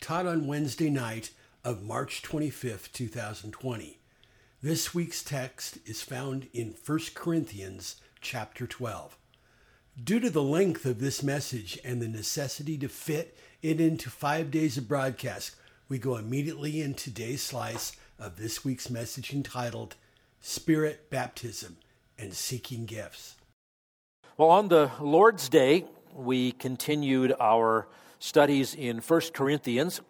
taught on Wednesday night of March 25th, 2020. This week's text is found in 1 Corinthians chapter 12. Due to the length of this message and the necessity to fit it into five days of broadcast, we go immediately into today's slice of this week's message entitled Spirit Baptism and Seeking Gifts. Well, on the Lord's Day, we continued our studies in 1 Corinthians,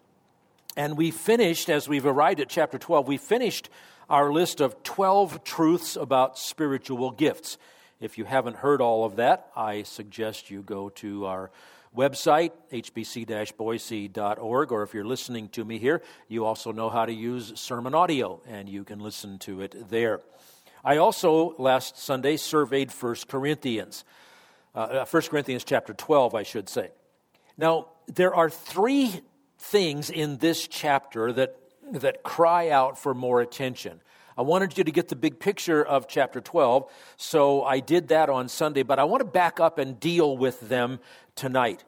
and we finished, as we've arrived at chapter 12, we finished our list of 12 truths about spiritual gifts. If you haven't heard all of that, I suggest you go to our website, hbc boise.org, or if you're listening to me here, you also know how to use sermon audio, and you can listen to it there. I also, last Sunday, surveyed 1 Corinthians, uh, 1 Corinthians chapter 12, I should say. Now, there are three things in this chapter that, that cry out for more attention. I wanted you to get the big picture of chapter 12, so I did that on Sunday, but I want to back up and deal with them tonight.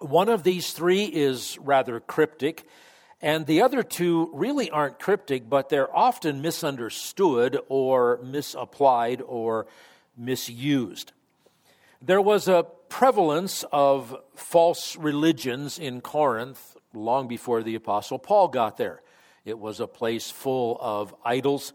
One of these three is rather cryptic, and the other two really aren't cryptic, but they're often misunderstood or misapplied or misused. There was a prevalence of false religions in Corinth long before the Apostle Paul got there. It was a place full of idols.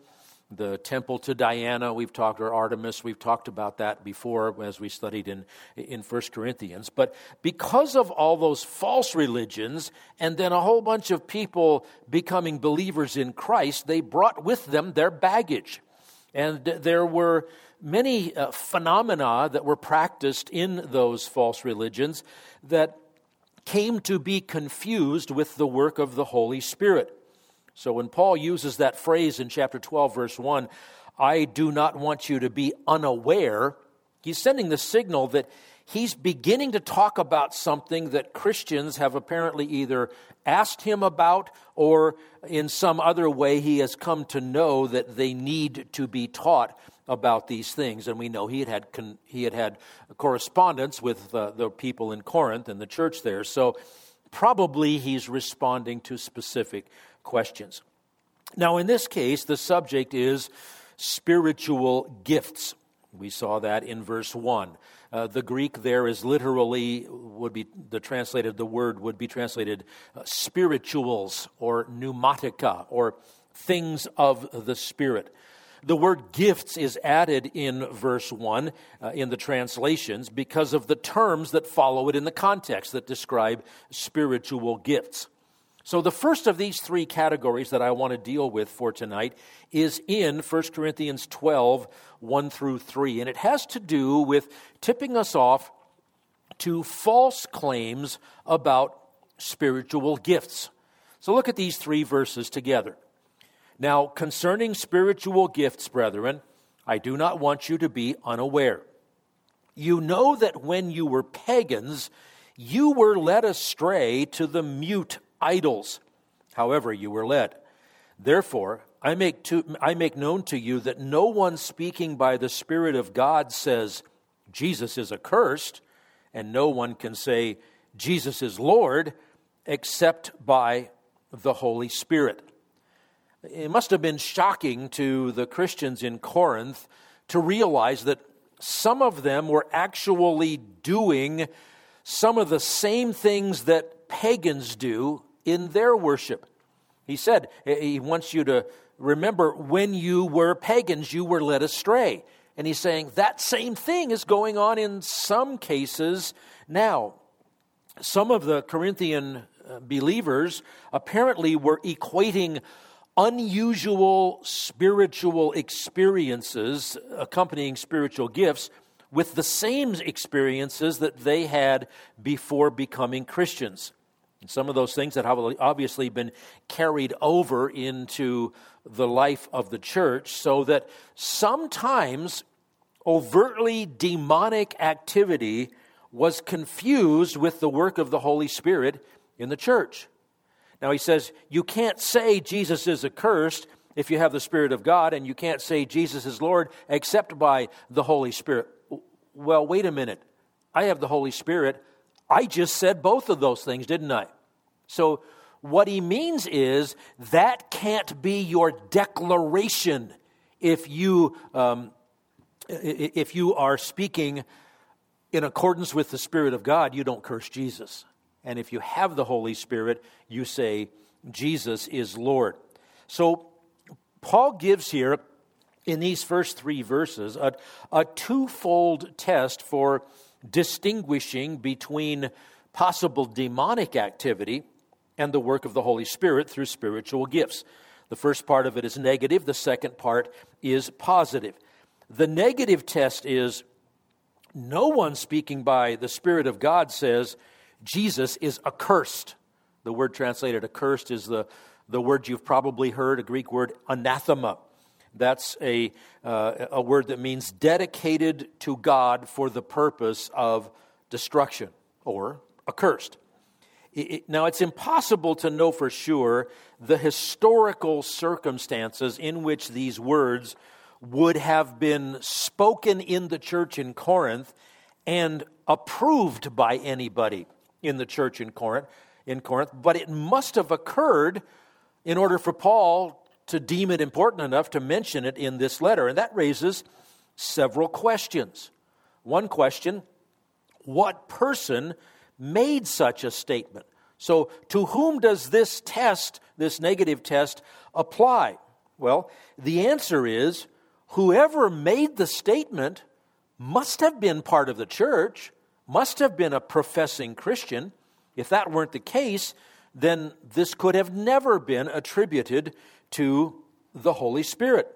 The temple to Diana, we've talked, or Artemis, we've talked about that before as we studied in, in 1 Corinthians. But because of all those false religions, and then a whole bunch of people becoming believers in Christ, they brought with them their baggage. And there were many uh, phenomena that were practiced in those false religions that came to be confused with the work of the Holy Spirit. So when Paul uses that phrase in chapter 12, verse 1, I do not want you to be unaware, he's sending the signal that he's beginning to talk about something that Christians have apparently either asked him about or in some other way he has come to know that they need to be taught about these things. And we know he had had, con- he had, had correspondence with uh, the people in Corinth and the church there. So probably he's responding to specific questions. Now, in this case, the subject is spiritual gifts. We saw that in verse 1. Uh, the Greek there is literally, would be the translated, the word would be translated uh, spirituals or pneumatica or things of the Spirit. The word gifts is added in verse 1 uh, in the translations because of the terms that follow it in the context that describe spiritual gifts. So, the first of these three categories that I want to deal with for tonight is in 1 Corinthians 12, 1 through 3. And it has to do with tipping us off to false claims about spiritual gifts. So, look at these three verses together. Now, concerning spiritual gifts, brethren, I do not want you to be unaware. You know that when you were pagans, you were led astray to the mute idols, however, you were led. Therefore, I make, to, I make known to you that no one speaking by the Spirit of God says, Jesus is accursed, and no one can say, Jesus is Lord, except by the Holy Spirit. It must have been shocking to the Christians in Corinth to realize that some of them were actually doing some of the same things that pagans do in their worship. He said, he wants you to remember when you were pagans, you were led astray. And he's saying that same thing is going on in some cases now. Some of the Corinthian uh, believers apparently were equating unusual spiritual experiences accompanying spiritual gifts with the same experiences that they had before becoming Christians. Some of those things that have obviously been carried over into the life of the church, so that sometimes overtly demonic activity was confused with the work of the Holy Spirit in the church. Now he says, you can't say Jesus is accursed if you have the Spirit of God, and you can't say Jesus is Lord except by the Holy Spirit. Well, wait a minute. I have the Holy Spirit. I just said both of those things, didn't I? So, what he means is that can't be your declaration if you, um, if you are speaking in accordance with the Spirit of God, you don't curse Jesus. And if you have the Holy Spirit, you say, Jesus is Lord. So, Paul gives here in these first three verses a, a twofold test for distinguishing between possible demonic activity and the work of the Holy Spirit through spiritual gifts. The first part of it is negative, the second part is positive. The negative test is no one speaking by the Spirit of God says Jesus is accursed. The word translated accursed is the, the word you've probably heard, a Greek word anathema. That's a, uh, a word that means dedicated to God for the purpose of destruction or accursed. It, it, now, it's impossible to know for sure the historical circumstances in which these words would have been spoken in the church in Corinth and approved by anybody in the church in Corinth, in Corinth, but it must have occurred in order for Paul to deem it important enough to mention it in this letter. And that raises several questions. One question what person made such a statement? So, to whom does this test, this negative test, apply? Well, the answer is whoever made the statement must have been part of the church, must have been a professing Christian. If that weren't the case, then this could have never been attributed to the Holy Spirit.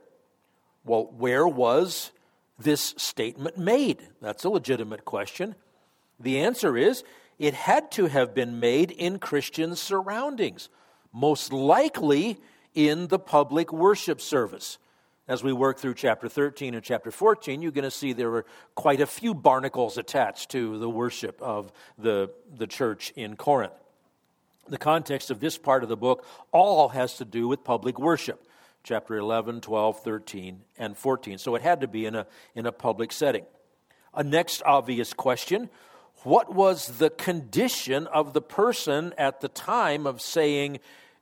Well, where was this statement made? That's a legitimate question. The answer is it had to have been made in Christian surroundings, most likely in the public worship service. As we work through chapter 13 and chapter 14, you're going to see there were quite a few barnacles attached to the worship of the, the church in Corinth. The context of this part of the book all has to do with public worship chapter 11 12 13 and 14 so it had to be in a, in a public setting. A next obvious question what was the condition of the person at the time of saying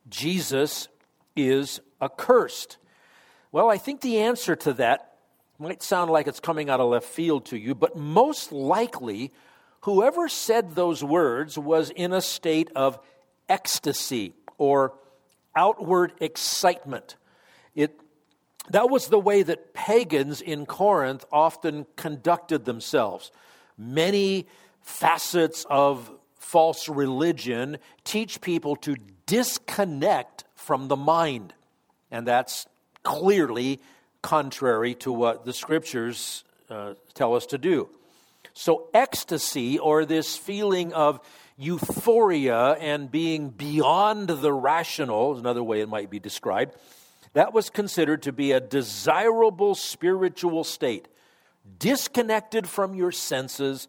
jesus is accursed well i think the answer to that might sound like it's coming out of left field to you but most likely whoever said those words was in a state of ecstasy or outward excitement. It, that was the way that pagans in Corinth often conducted themselves. Many facets of false religion teach people to disconnect from the mind. And that's clearly contrary to what the scriptures uh, tell us to do. So, ecstasy, or this feeling of euphoria and being beyond the rational, is another way it might be described, that was considered to be a desirable spiritual state, disconnected from your senses,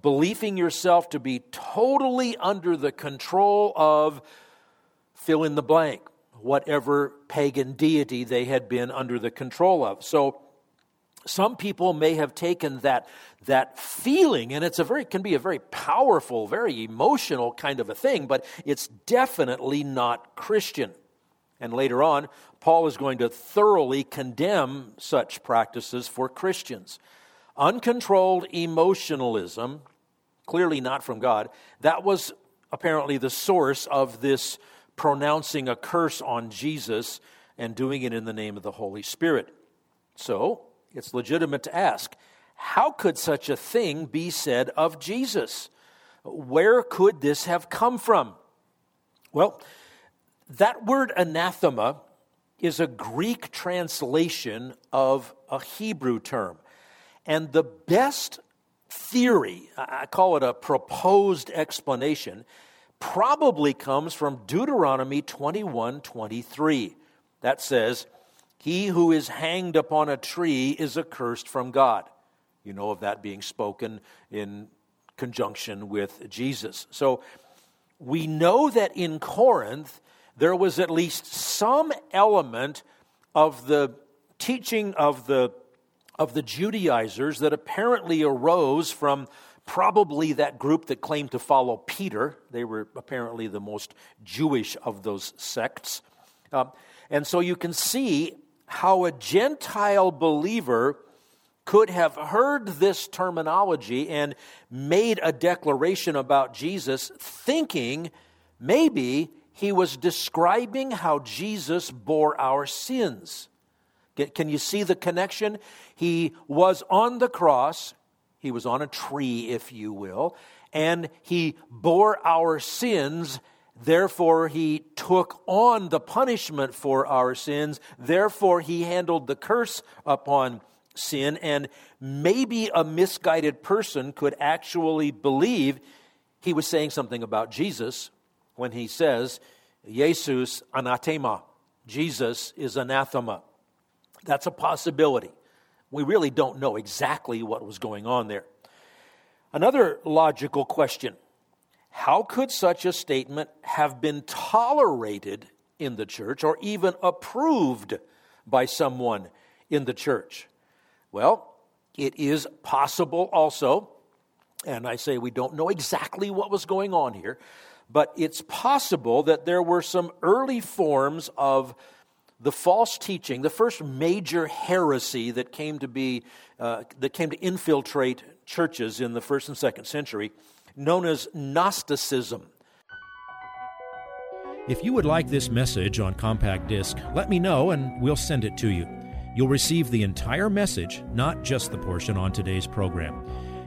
believing yourself to be totally under the control of fill in the blank, whatever pagan deity they had been under the control of. So, some people may have taken that, that feeling, and it's a very, can be a very powerful, very emotional kind of a thing, but it's definitely not Christian. And later on, Paul is going to thoroughly condemn such practices for Christians. Uncontrolled emotionalism, clearly not from God, that was apparently the source of this pronouncing a curse on Jesus and doing it in the name of the Holy Spirit. So, it's legitimate to ask how could such a thing be said of Jesus? Where could this have come from? Well, that word anathema is a Greek translation of a Hebrew term. And the best theory, I call it a proposed explanation, probably comes from Deuteronomy 21 23. That says, He who is hanged upon a tree is accursed from God. You know of that being spoken in conjunction with Jesus. So we know that in Corinth, there was at least some element of the teaching of the, of the Judaizers that apparently arose from probably that group that claimed to follow Peter. They were apparently the most Jewish of those sects. Um, and so you can see how a Gentile believer could have heard this terminology and made a declaration about Jesus, thinking maybe he was describing how Jesus bore our sins. Can you see the connection? He was on the cross, he was on a tree, if you will, and he bore our sins. Therefore, he took on the punishment for our sins. Therefore, he handled the curse upon sin. And maybe a misguided person could actually believe he was saying something about Jesus when he says, Jesus anathema. Jesus is anathema. That's a possibility. We really don't know exactly what was going on there. Another logical question How could such a statement have been tolerated in the church or even approved by someone in the church? Well, it is possible also, and I say we don't know exactly what was going on here, but it's possible that there were some early forms of the false teaching, the first major heresy that came to be uh, that came to infiltrate churches in the first and second century, known as Gnosticism. If you would like this message on compact disc, let me know and we'll send it to you. You'll receive the entire message, not just the portion on today's program.